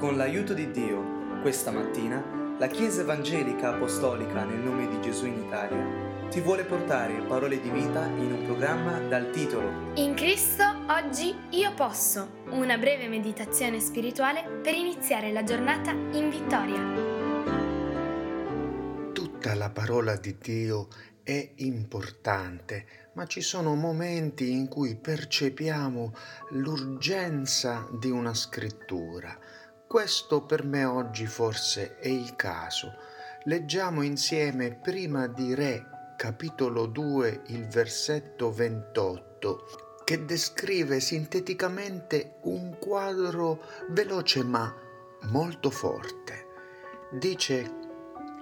Con l'aiuto di Dio, questa mattina, la Chiesa Evangelica Apostolica nel nome di Gesù in Italia ti vuole portare parole di vita in un programma dal titolo In Cristo oggi io posso, una breve meditazione spirituale per iniziare la giornata in vittoria. Tutta la parola di Dio è importante, ma ci sono momenti in cui percepiamo l'urgenza di una scrittura questo per me oggi forse è il caso. Leggiamo insieme prima di Re, capitolo 2, il versetto 28, che descrive sinteticamente un quadro veloce ma molto forte. Dice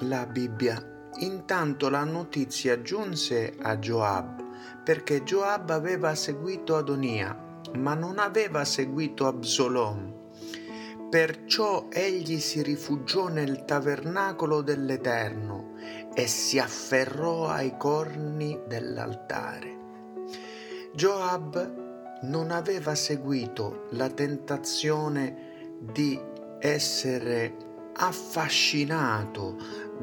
la Bibbia, intanto la notizia giunse a Joab, perché Joab aveva seguito Adonia, ma non aveva seguito Absalom Perciò egli si rifugiò nel tabernacolo dell'Eterno e si afferrò ai corni dell'altare. Joab non aveva seguito la tentazione di essere affascinato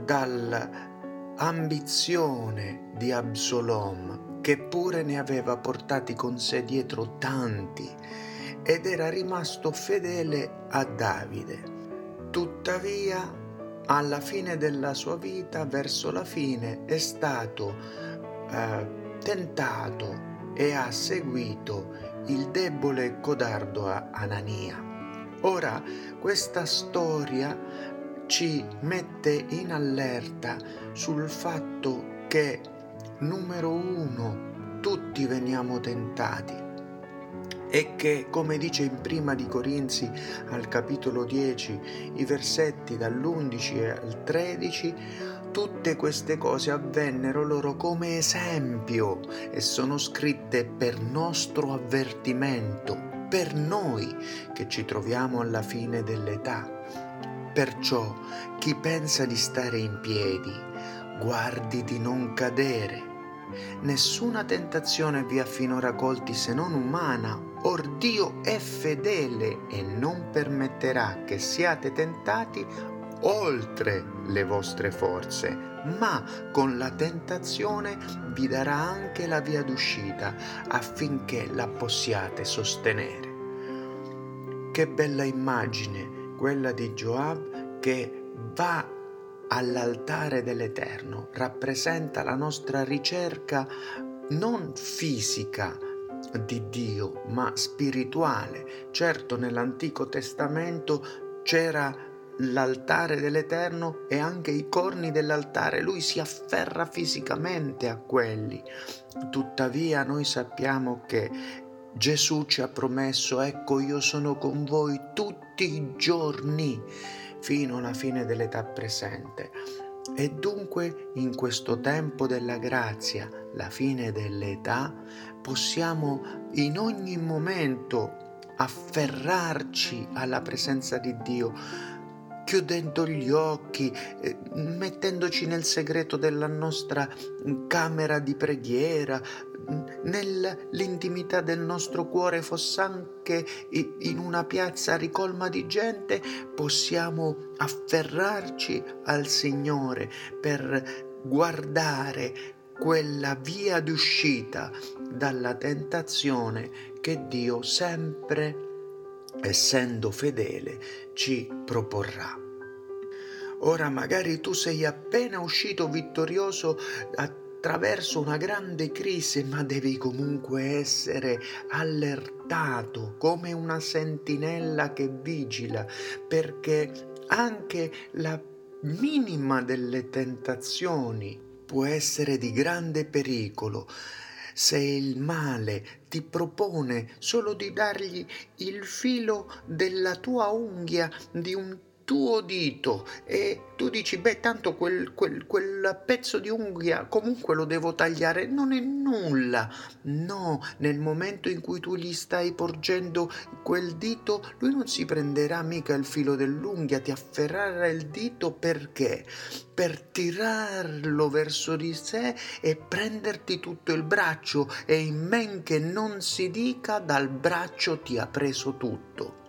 dall'ambizione di Absalom, che pure ne aveva portati con sé dietro tanti ed era rimasto fedele a Davide. Tuttavia, alla fine della sua vita, verso la fine, è stato eh, tentato e ha seguito il debole codardo Anania. Ora, questa storia ci mette in allerta sul fatto che, numero uno, tutti veniamo tentati e che, come dice in prima di Corinzi al capitolo 10, i versetti dall'11 al 13, tutte queste cose avvennero loro come esempio e sono scritte per nostro avvertimento, per noi che ci troviamo alla fine dell'età. Perciò chi pensa di stare in piedi, guardi di non cadere. Nessuna tentazione vi ha finora colti se non umana, or Dio è fedele e non permetterà che siate tentati oltre le vostre forze, ma con la tentazione vi darà anche la via d'uscita affinché la possiate sostenere. Che bella immagine quella di Joab che va all'altare dell'Eterno, rappresenta la nostra ricerca non fisica di Dio, ma spirituale. Certo, nell'Antico Testamento c'era l'altare dell'Eterno e anche i corni dell'altare, lui si afferra fisicamente a quelli. Tuttavia noi sappiamo che Gesù ci ha promesso, ecco io sono con voi tutti i giorni fino alla fine dell'età presente. E dunque in questo tempo della grazia, la fine dell'età, possiamo in ogni momento afferrarci alla presenza di Dio, chiudendo gli occhi, eh, mettendoci nel segreto della nostra camera di preghiera, nell'intimità del nostro cuore, fosse anche in una piazza ricolma di gente, possiamo afferrarci al Signore per guardare quella via d'uscita dalla tentazione che Dio sempre, essendo fedele, ci proporrà. Ora magari tu sei appena uscito vittorioso attraverso una grande crisi, ma devi comunque essere allertato come una sentinella che vigila, perché anche la minima delle tentazioni può essere di grande pericolo. Se il male ti propone solo di dargli il filo della tua unghia di un tuo dito e tu dici beh tanto quel, quel, quel, pezzo di unghia comunque lo devo tagliare. Non è nulla. No nel momento in cui tu gli stai porgendo quel dito lui non si prenderà mica il filo dell'unghia ti afferrerà il dito perché? Per tirarlo verso di sé e prenderti tutto il braccio e in men che non si dica dal braccio ti ha preso tutto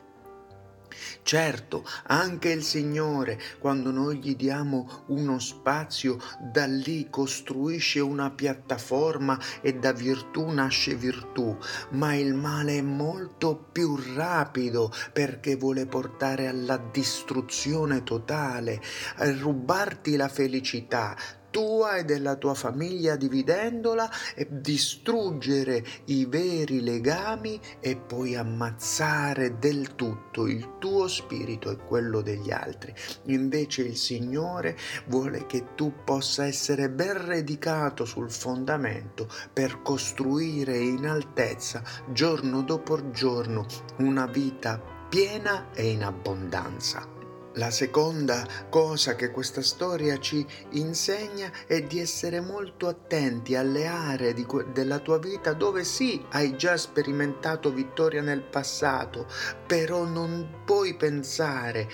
Certo, anche il Signore, quando noi gli diamo uno spazio, da lì costruisce una piattaforma e da virtù nasce virtù, ma il male è molto più rapido perché vuole portare alla distruzione totale, rubarti la felicità, tua e della tua famiglia dividendola e distruggere i veri legami e poi ammazzare del tutto il tuo spirito e quello degli altri. Invece il Signore vuole che tu possa essere ben radicato sul fondamento per costruire in altezza giorno dopo giorno una vita piena e in abbondanza. La seconda cosa che questa storia ci insegna è di essere molto attenti alle aree que- della tua vita dove sì hai già sperimentato vittoria nel passato, però non puoi pensare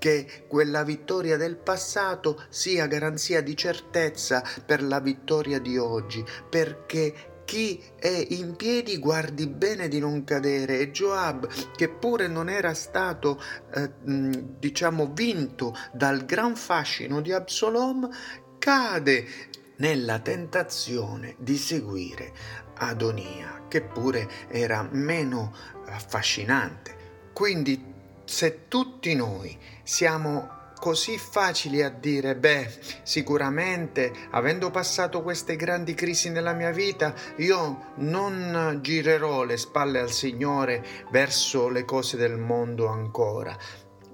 che quella vittoria del passato sia garanzia di certezza per la vittoria di oggi, perché chi è in piedi guardi bene di non cadere. E Joab che pure non era stato eh, diciamo vinto dal gran fascino di Absalom cade nella tentazione di seguire Adonia che pure era meno affascinante. Quindi se tutti noi siamo così facili a dire, beh, sicuramente avendo passato queste grandi crisi nella mia vita, io non girerò le spalle al Signore verso le cose del mondo ancora.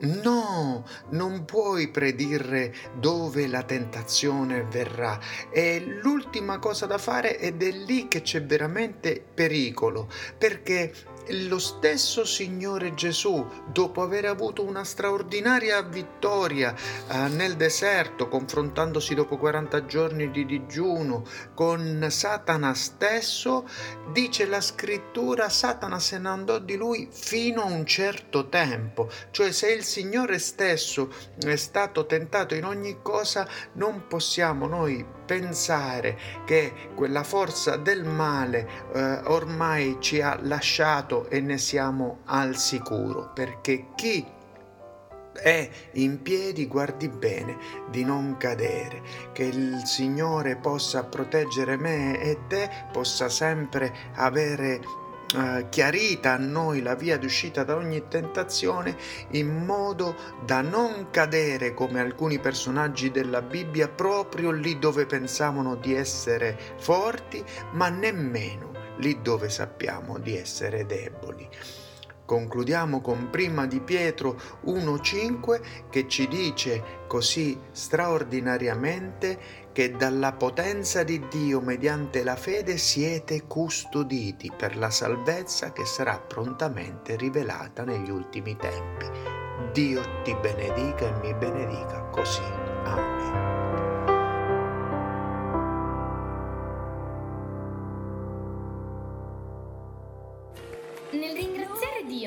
No, non puoi predire dove la tentazione verrà. E l'ultima cosa da fare ed è lì che c'è veramente pericolo, perché lo stesso Signore Gesù, dopo aver avuto una straordinaria vittoria eh, nel deserto, confrontandosi dopo 40 giorni di digiuno con Satana stesso, dice la scrittura, Satana se ne andò di lui fino a un certo tempo. Cioè se il Signore stesso è stato tentato in ogni cosa, non possiamo noi pensare che quella forza del male eh, ormai ci ha lasciato e ne siamo al sicuro, perché chi è in piedi, guardi bene di non cadere, che il Signore possa proteggere me e te, possa sempre avere eh, chiarita a noi la via d'uscita da ogni tentazione in modo da non cadere come alcuni personaggi della Bibbia proprio lì dove pensavano di essere forti, ma nemmeno lì dove sappiamo di essere deboli. Concludiamo con prima di Pietro 1.5 che ci dice così straordinariamente che dalla potenza di Dio mediante la fede siete custoditi per la salvezza che sarà prontamente rivelata negli ultimi tempi. Dio ti benedica e mi benedica così. Amen.